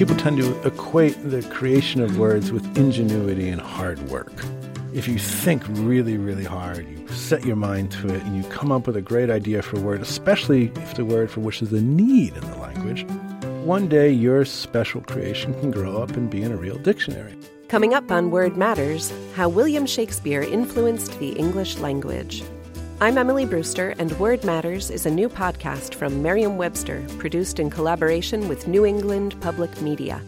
People tend to equate the creation of words with ingenuity and hard work. If you think really, really hard, you set your mind to it, and you come up with a great idea for a word, especially if the word for which is a need in the language, one day your special creation can grow up and be in a real dictionary. Coming up on Word Matters How William Shakespeare Influenced the English Language. I'm Emily Brewster, and Word Matters is a new podcast from Merriam Webster, produced in collaboration with New England Public Media.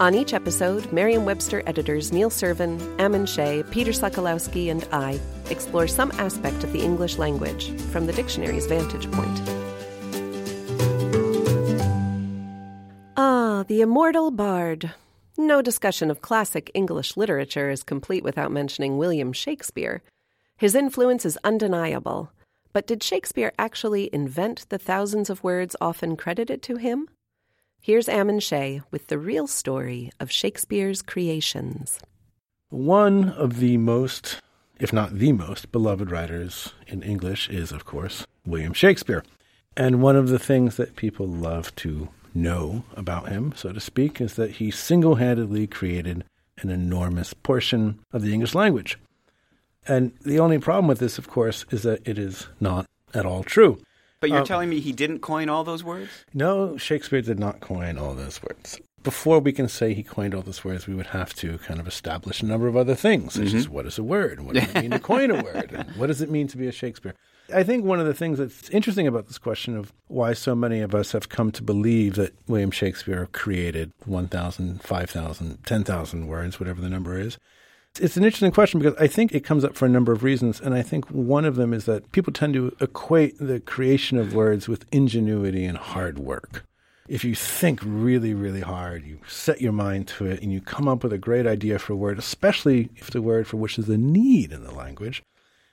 On each episode, Merriam Webster editors Neil Serven, Ammon Shea, Peter Sokolowski, and I explore some aspect of the English language from the dictionary's vantage point. Ah, the immortal bard. No discussion of classic English literature is complete without mentioning William Shakespeare. His influence is undeniable. But did Shakespeare actually invent the thousands of words often credited to him? Here's Ammon Shea with the real story of Shakespeare's creations. One of the most, if not the most, beloved writers in English is, of course, William Shakespeare. And one of the things that people love to know about him, so to speak, is that he single handedly created an enormous portion of the English language. And the only problem with this, of course, is that it is not at all true. But you're Um, telling me he didn't coin all those words? No, Shakespeare did not coin all those words. Before we can say he coined all those words, we would have to kind of establish a number of other things, such as what is a word? What does it mean to coin a word? And what does it mean to be a Shakespeare? I think one of the things that's interesting about this question of why so many of us have come to believe that William Shakespeare created 1,000, 5,000, 10,000 words, whatever the number is, it's an interesting question because I think it comes up for a number of reasons. And I think one of them is that people tend to equate the creation of words with ingenuity and hard work. If you think really, really hard, you set your mind to it, and you come up with a great idea for a word, especially if the word for which there's a need in the language,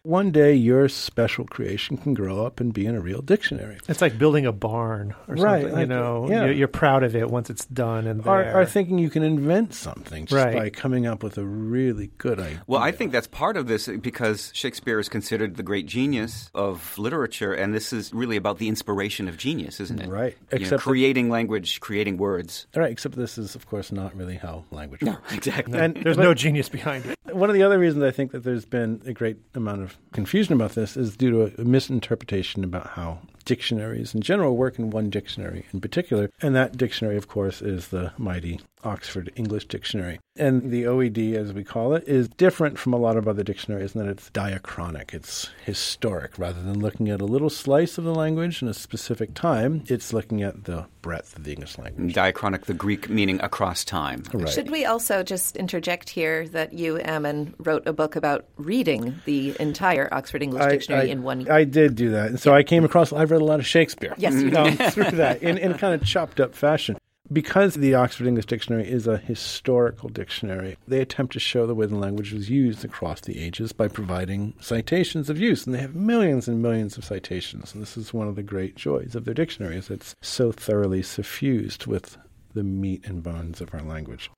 one day your special creation can grow up and be in a real dictionary. It's like building a barn or Right, something. like- you know, yeah. you're, you're proud of it once it's done and Or, there. or thinking you can invent something just Right. by coming up with a really good idea. Well, I think that's part of this because Shakespeare is considered the great genius of literature, and this is really about the inspiration of genius, isn't it? Right. You know, Except that- creating language, creating words. All right, except this is, of course, not really how language works. Exactly. And There's but no genius behind it. One of the other reasons I think that there's been a great amount of confusion about this is due to a, misinterpretation about how dictionaries in general work in one dictionary in particular. And that dictionary, of course, is the mighty Oxford English Dictionary. And the OED, as we call it, is different from a lot of other dictionaries in that it's diachronic, it's historic. Rather than looking at a little slice of the language in a specific time, it's looking at the breadth of the English language. Diachronic, the Greek meaning across time. Right. Should we also just interject here that you, Ammon, wrote a book about reading the entire Oxford English Dictionary in one I did do that. And so I came across, I've read a lot of Shakespeare. Yes, you um, through that in, in kind of chopped up fashion. Because the Oxford English Dictionary is a historical dictionary, they attempt to show the way the language was used across the ages by providing citations of use. And they have millions and millions of citations. And this is one of the great joys of their dictionary, is it's so thoroughly suffused with the meat and bones of our language.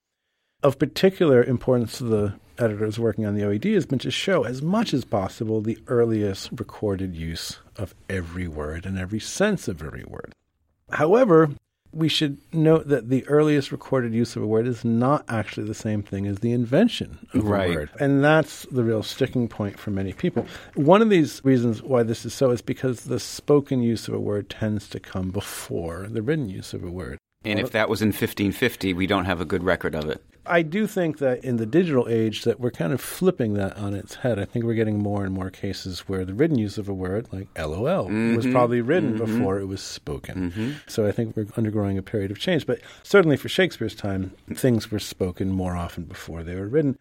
Of particular importance to the editors working on the OED has been to show as much as possible the earliest recorded use of every word and every sense of every word. However, we should note that the earliest recorded use of a word is not actually the same thing as the invention of Right. a word. And that's the real sticking point for many people. One of these reasons why this is so is because the spoken use of a word tends to come before the written use of a word. And if that was in 1550, we don't have a good record of it. I do think that in the digital age that we're kind of flipping that on its head. I think we're getting more and more cases where the written use of a word, like LOL, Mm-hmm. was probably written before it was spoken. So I think we're undergoing a period of change. But certainly for Shakespeare's time, things were spoken more often before they were written.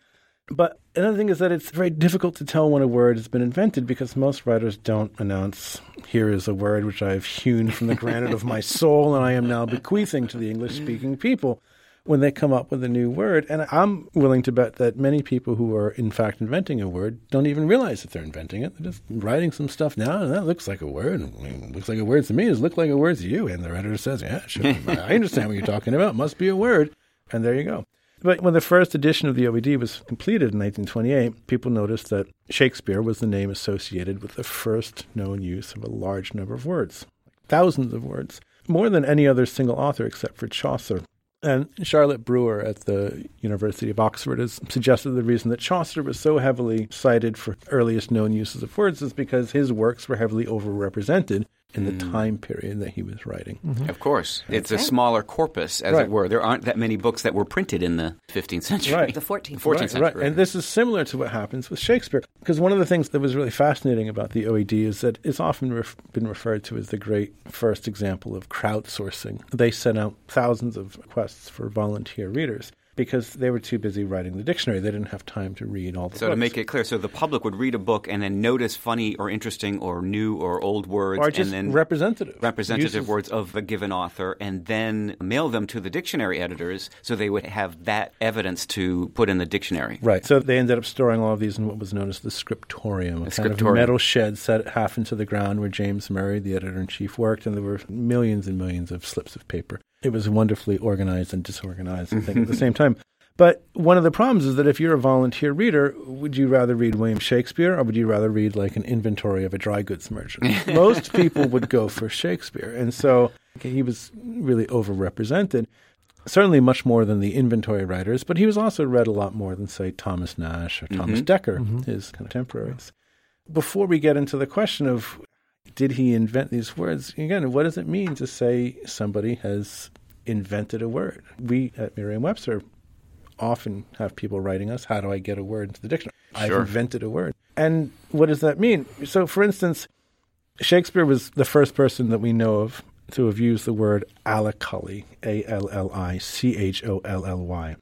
But another thing is that it's very difficult to tell when a word has been invented because most writers don't announce, here is a word which I have hewn from the granite of my soul and I am now bequeathing to the English speaking people when they come up with a new word. And I'm willing to bet that many people who are in fact inventing a word don't even realize that they're inventing it. They're just writing some stuff down and that looks like a word. I mean, looks like a word to me. It look like a word to you? And the editor says, yeah, sure. I understand what you're talking about. Must be a word. And there you go. But when the first edition of the OED was completed in 1928, people noticed that Shakespeare was the name associated with the first known use of a large number of words, thousands of words, more than any other single author except for Chaucer. And Charlotte Brewer at the University of Oxford has suggested the reason that Chaucer was so heavily cited for earliest known uses of words is because his works were heavily overrepresented in the mm. time period that he was writing. Mm-hmm. Of course. It's a smaller corpus, as Right. it were. There aren't that many books that were printed in the 15th century. Right. The 14th. 14th right, century. right. And this is similar to what happens with Shakespeare. Because one of the things that was really fascinating about the OED is that it's often ref- been referred to as the great first example of crowdsourcing. They sent out thousands of requests for volunteer readers because they were too busy writing the dictionary. They didn't have time to read all the So books. to make it clear, so the public would read a book and then notice funny or interesting or new or old words or just and then representative. representative Uses- words of a given author and then mail them to the dictionary editors so they would have that evidence to put in the dictionary. Right. So they ended up storing all of these in what was known as the scriptorium, a kind of metal shed set half into the ground where James Murray, the editor in chief, worked, and there were millions and millions of slips of paper. It was wonderfully organized and disorganized, I think, at the same time. But one of the problems is that if you're a volunteer reader, would you rather read William Shakespeare or would you rather read like an inventory of a dry goods merchant? Most people would go for Shakespeare. And so he was really overrepresented certainly much more than the inventory writers, but he was also read a lot more than, say, Thomas Nash or Thomas mm-hmm. Dekker, mm-hmm. his contemporaries. Before we get into the question of did he invent these words, again, what does it mean to say somebody has invented a word? We at Merriam Webster often have people writing us, How do I get a word into the dictionary? I've invented a word. And what does that mean? So, for instance, Shakespeare was the first person that we know of to have used the word allicholy, A L L I C H O L L Y.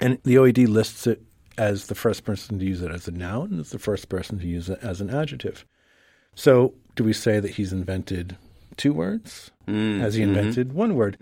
And the OED lists it as the first person to use it as a noun and it's the first person to use it as an adjective. So, do we say that he's invented two words? Mm, Has he mm-hmm. invented one word?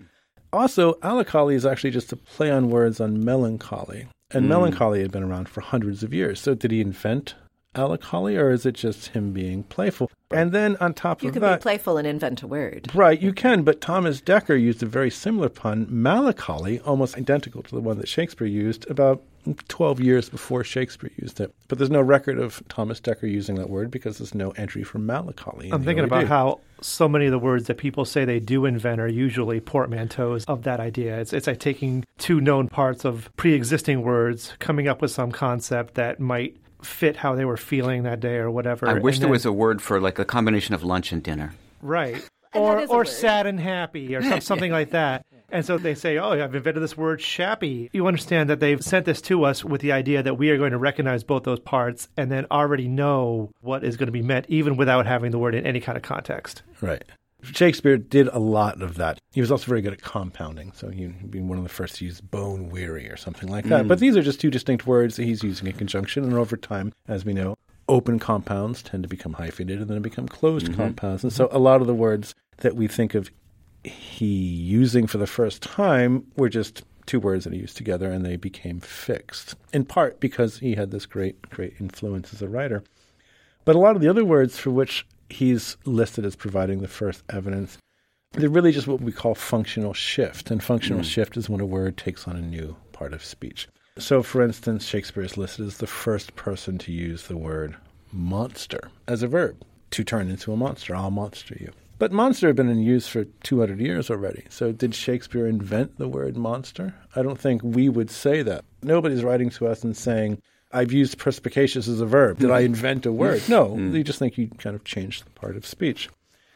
Also, allicholy is actually just a play on words on melancholy. And mm. melancholy had been around for hundreds of years. So, did he invent allicholy or is it just him being playful? And then on top You of that, you can be playful and invent a word. Right, you can, but Thomas Dekker used a very similar pun, melancholy, almost identical to the one that Shakespeare used about 12 years before Shakespeare used it. But there's no record of Thomas Dekker using that word because there's no entry for melancholy. I'm thinking about OED. how so many of the words that people say they do invent are usually portmanteaus of that idea. It's, it's like taking two known parts of pre existing words, coming up with some concept that might fit how they were feeling that day or whatever. I wish and there then- was a word for like a combination of lunch and dinner. Right. And Or, that is a or sad and happy or some, something like that. And so they say, oh, I've invented this word shappy. You understand that they've sent this to us with the idea that we are going to recognize both those parts and then already know what is going to be meant, even without having the word in any kind of context. Right. Shakespeare did a lot of that. He was also very good at compounding, so he'd be one of the first to use bone weary or something like that. Hmm. But these are just two distinct words that he's using in conjunction, and over time, as we know, open compounds tend to become hyphenated and then become closed mm-hmm. compounds. And so a lot of the words that we think of he using for the first time were just two words that he used together and they became fixed, in part because he had this great, great influence as a writer. But a lot of the other words for which he's listed as providing the first evidence, they're really just what we call functional shift. And functional hmm. shift is when a word takes on a new part of speech. So, for instance, Shakespeare is listed as the first person to use the word monster as a verb to turn into a monster. I'll monster you. But monster had been in use for 200 years already. So, did Shakespeare invent the word monster? I don't think we would say that. Nobody's writing to us and saying, I've used perspicacious as a verb. Did I mm. invent a word? Mm. No, mm. you just think you kind of changed the part of speech.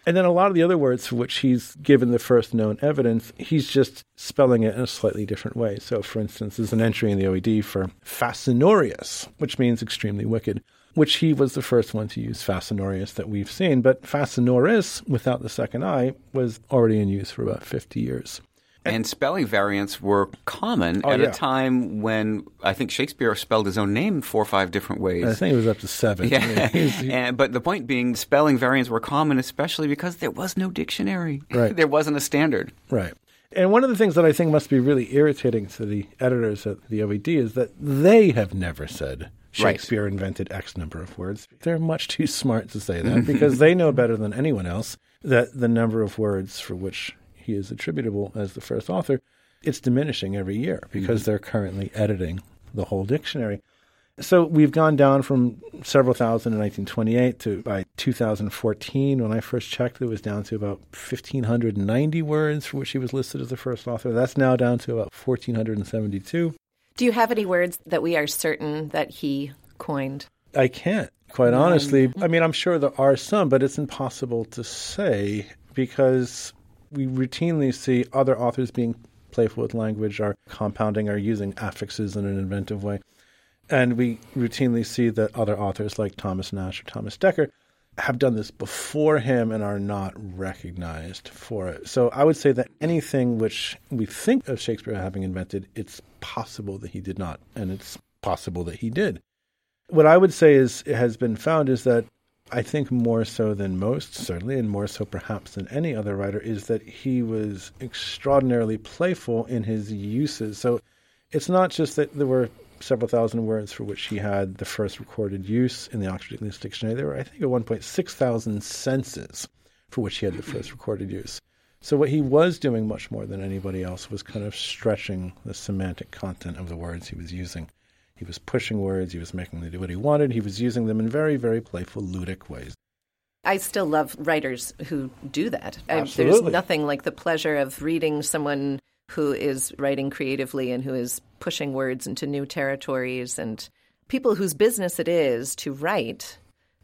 And then a lot of the other words for which he's given the first known evidence, he's just spelling it in a slightly different way. So, for instance, there's an entry in the OED for fascinorious, which means extremely wicked, which he was the first one to use fascinorious that we've seen. But fascinoris, without the second I, was already in use for about 50 years. And spelling variants were common Oh, at yeah. a time when I think Shakespeare spelled his own name four or five different ways. I think it was up to seven. Yeah, and, but the point being, spelling variants were common, especially because there was no dictionary. Right. there wasn't a standard. Right. And one of the things that I think must be really irritating to the editors at the OED is that they have never said Right. Shakespeare invented X number of words. They're much too smart to say that because they know better than anyone else that the number of words for which he is attributable as the first author, it's diminishing every year because mm-hmm. they're currently editing the whole dictionary. So we've gone down from several thousand in 1928 to by 2014, when I first checked, it was down to about 1,590 words for which he was listed as the first author. That's now down to about 1,472. Do you have any words that we are certain that he coined? I can't, quite honestly. I mean, I'm sure there are some, but it's impossible to say because we routinely see other authors being playful with language, are compounding, are using affixes in an inventive way. And we routinely see that other authors like Thomas Nash or Thomas Dekker have done this before him and are not recognized for it. So I would say that anything which we think of Shakespeare having invented, it's possible that he did not, and it's possible that he did. What I would say is it has been found is that I think more so than most, certainly, and more so perhaps than any other writer, is that he was extraordinarily playful in his uses. So it's not just that there were several thousand words for which he had the first recorded use in the Oxford English Dictionary. There were, I think, at one point, 6,000 senses for which he had the first recorded use. So what he was doing much more than anybody else was kind of stretching the semantic content of the words he was using. He was pushing words, he was making them do what he wanted, he was using them in very, very playful, ludic ways. I still love writers who do that. I- there's nothing like the pleasure of reading someone who is writing creatively and who is pushing words into new territories and people whose business it is to write.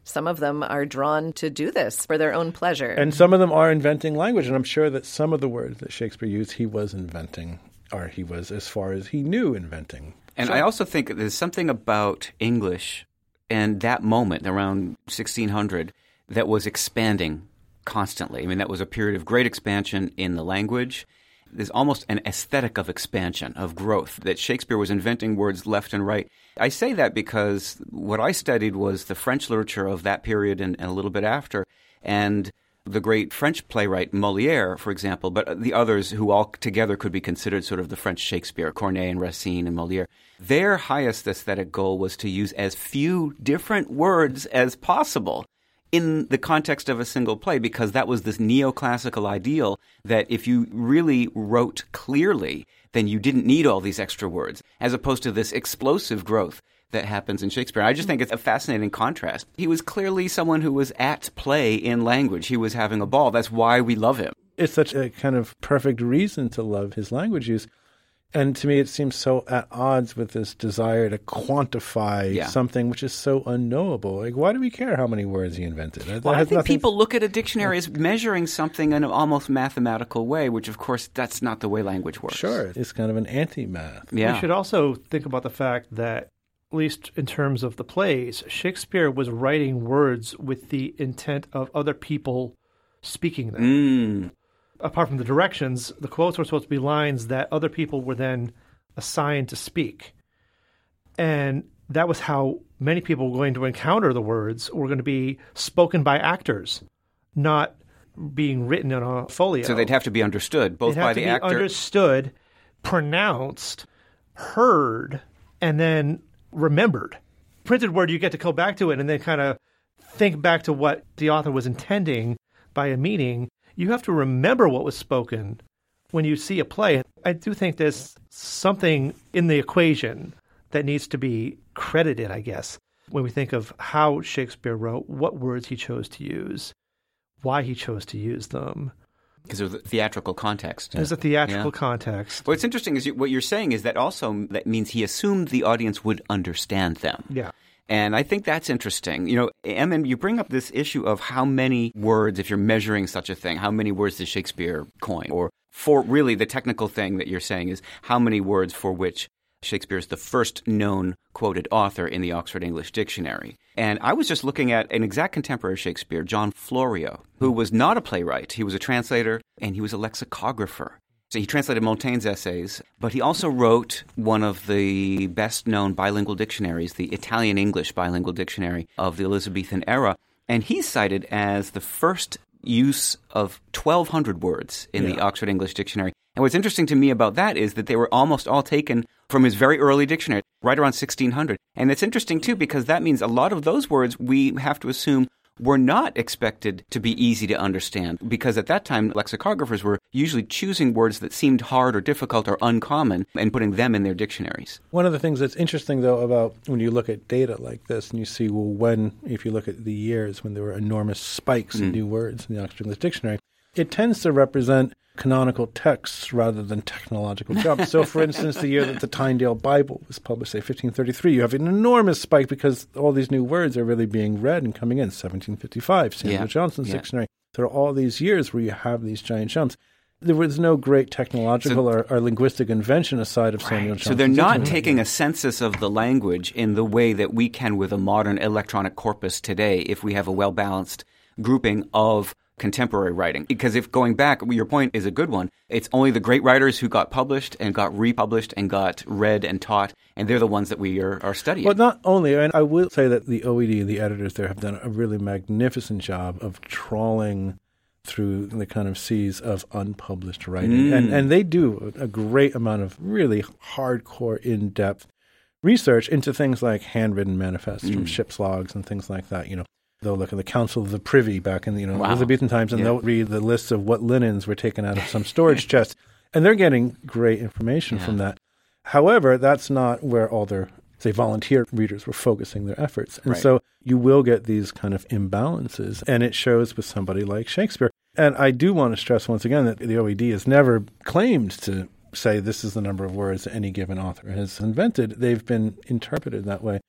Some of them are drawn to do this for their own pleasure. And some of them are inventing language, and I'm sure that some of the words that Shakespeare used, he was inventing, or he was, as far as he knew, inventing. And I also think there's something about English and that moment around 1600 that was expanding constantly. I mean, that was a period of great expansion in the language. There's almost an aesthetic of expansion, of growth, that Shakespeare was inventing words left and right. I say that because what I studied was the French literature of that period and, and a little bit after. And the great French playwright Moliere, for example, but the others who all together could be considered sort of the French Shakespeare, Corneille and Racine and Moliere, their highest aesthetic goal was to use as few different words as possible in the context of a single play because that was this neoclassical ideal that if you really wrote clearly, then you didn't need all these extra words, as opposed to this explosive growth that happens in Shakespeare. I just think it's a fascinating contrast. He was clearly someone who was at play in language. He was having a ball. That's why we love him. It's such a kind of perfect reason to love his language use. And to me, it seems so at odds with this desire to quantify Yeah. something which is so unknowable. Like, why do we care how many words he invented? That Well, I think nothing- people look at a dictionary as measuring something in an almost mathematical way, which, of course, that's not the way language works. Sure, it's kind of an anti-math. Yeah. We should also think about the fact that, at least in terms of the plays, Shakespeare was writing words with the intent of other people speaking them. Mm. Apart from the directions, the quotes were supposed to be lines that other people were then assigned to speak. And that was how many people were going to encounter the words were going to be spoken by actors, not being written on a folio. So they'd have to be understood both by to the be actor. understood, pronounced, heard, and then remembered. Printed word, you get to go back to it and then kind of think back to what the author was intending by a meaning. You have to remember what was spoken when you see a play. I do think there's something in the equation that needs to be credited, I guess, when we think of how Shakespeare wrote, what words he chose to use, why he chose to use them. because of the theatrical context. There's a theatrical Yeah. context. What's interesting is you, what you're saying is that also that means he assumed the audience would understand them. Yeah. And I think that's interesting. You know, Ammon, you bring up this issue of how many words, if you're measuring such a thing, how many words does Shakespeare coin? Or for really the technical thing that you're saying is how many words for which Shakespeare is the first known quoted author in the Oxford English Dictionary. And I was just looking at an exact contemporary of Shakespeare, John Florio, who was not a playwright. He was a translator and he was a lexicographer. So he translated Montaigne's essays, but he also wrote one of the best known bilingual dictionaries, the Italian English bilingual dictionary of the Elizabethan era. And he's cited as the first use of 1,200 words in yeah. the Oxford English Dictionary. And what's interesting to me about that is that they were almost all taken from his very early dictionary, right around 1600. And it's interesting too because that means a lot of those words we have to assume were not expected to be easy to understand because at that time lexicographers were usually choosing words that seemed hard or difficult or uncommon and putting them in their dictionaries. One of the things that's interesting though about when you look at data like this and you see well when if you look at the years when there were enormous spikes mm. in new words in the Oxford English Dictionary, it tends to represent canonical texts rather than technological jumps. so, for instance, the year that the Tyndale Bible was published, say 1533, you have an enormous spike because all these new words are really being read and coming in. 1755, Samuel yeah. Johnson's yeah. dictionary. There are all these years where you have these giant jumps. There was no great technological so, or, or, linguistic invention aside of right. Samuel Johnson. So they're not taking a census of the language in the way that we can with a modern electronic corpus today if we have a well balanced grouping of contemporary writing. Because if going back, your point is a good one. It's only the great writers who got published and got republished and got read and taught, and they're the ones that we are, are studying. Well, not only, and I will say that the OED and the editors there have done a really magnificent job of trawling through the kind of seas of unpublished writing. Mm. And, and they do a great amount of really hardcore, in depth research into things like handwritten manifests mm. from ship's logs and things like that. You know, They'll look at the Council of the Privy back in the you know, wow. Elizabethan times, and yeah. they'll read the lists of what linens were taken out of some storage chest, and they're getting great information yeah. from that. However, that's not where all their say volunteer readers were focusing their efforts, and right. so you will get these kind of imbalances, and it shows with somebody like Shakespeare. And I do want to stress once again that the OED has never claimed to say this is the number of words any given author has invented. They've been interpreted that way.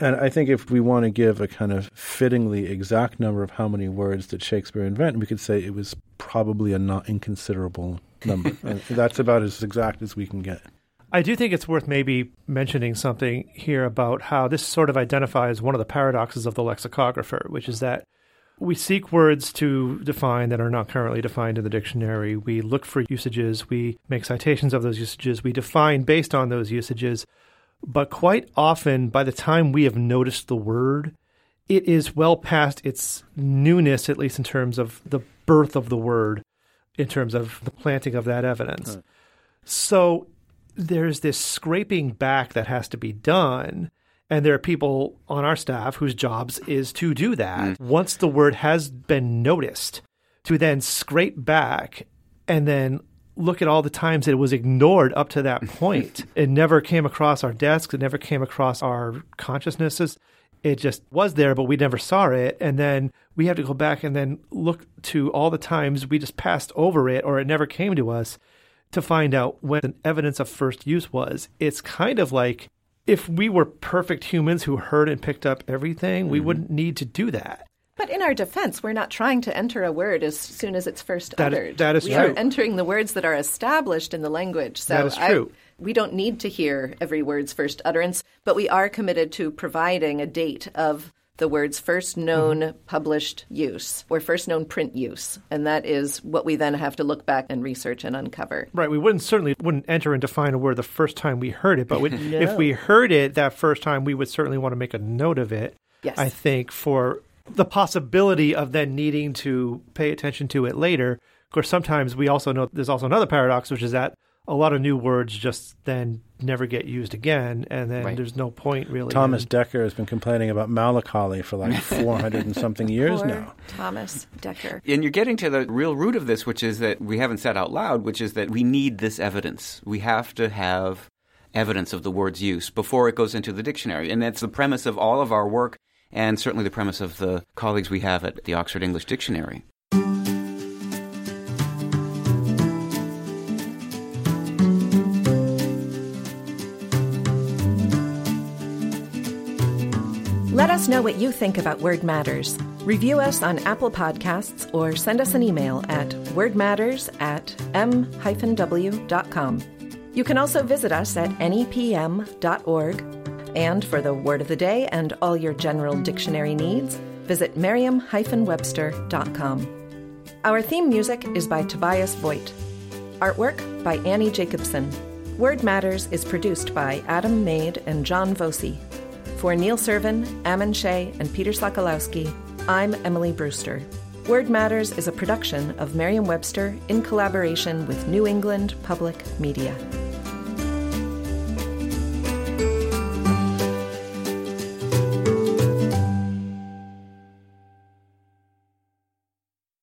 And I think if we want to give a kind of fittingly exact number of how many words did Shakespeare invent, we could say it was probably a not inconsiderable number. and that's about as exact as we can get. I do think it's worth maybe mentioning something here about how this sort of identifies one of the paradoxes of the lexicographer, which is that we seek words to define that are not currently defined in the dictionary. We look for usages. We make citations of those usages. We define based on those usages. But quite often, by the time we have noticed the word, it is well past its newness, at least in terms of the birth of the word, in terms of the planting of that evidence. Right. So there's this scraping back that has to be done. And there are people on our staff whose jobs is to do that mm. once the word has been noticed, to then scrape back and then look at all the times that it was ignored up to that point. it never came across our desks, it never came across our consciousnesses. It just was there, but we never saw it. And then we have to go back and then look to all the times we just passed over it or it never came to us to find out when the evidence of first use was. It's kind of like if we were perfect humans who heard and picked up everything, mm-hmm. we wouldn't need to do that. But in our defense, we're not trying to enter a word as soon as it's first that uttered. Is, that is we true. are entering the words that are established in the language. So that is true. I, we don't need to hear every word's first utterance, but we are committed to providing a date of the word's first known mm-hmm. published use or first known print use. And that is what we then have to look back and research and uncover. Right. We wouldn't certainly wouldn't enter and define a word the first time we heard it, but no. if we heard it that first time, we would certainly want to make a note of it. Yes. I think for the possibility of then needing to pay attention to it later. Of course, sometimes we also know there's also another paradox, which is that a lot of new words just then never get used again, and then right. there's no point really. Thomas in... Dekker has been complaining about Malacaly for like 400 and something years Poor now. Thomas Dekker. And you're getting to the real root of this, which is that we haven't said out loud, which is that we need this evidence. We have to have evidence of the word's use before it goes into the dictionary. And that's the premise of all of our work and certainly the premise of the colleagues we have at the Oxford English Dictionary. Let us know what you think about Word Matters. Review us on Apple Podcasts or send us an email at wordmatters at m-w.com. You can also visit us at nepm.org. And for the word of the day and all your general dictionary needs, visit merriam-webster.com. Our theme music is by Tobias Voigt. Artwork by Annie Jacobson. Word Matters is produced by Adam Maid and John Voci. For Neil Serven, Ammon Shea, and Peter Sokolowski, I'm Emily Brewster. Word Matters is a production of Merriam Webster in collaboration with New England Public Media.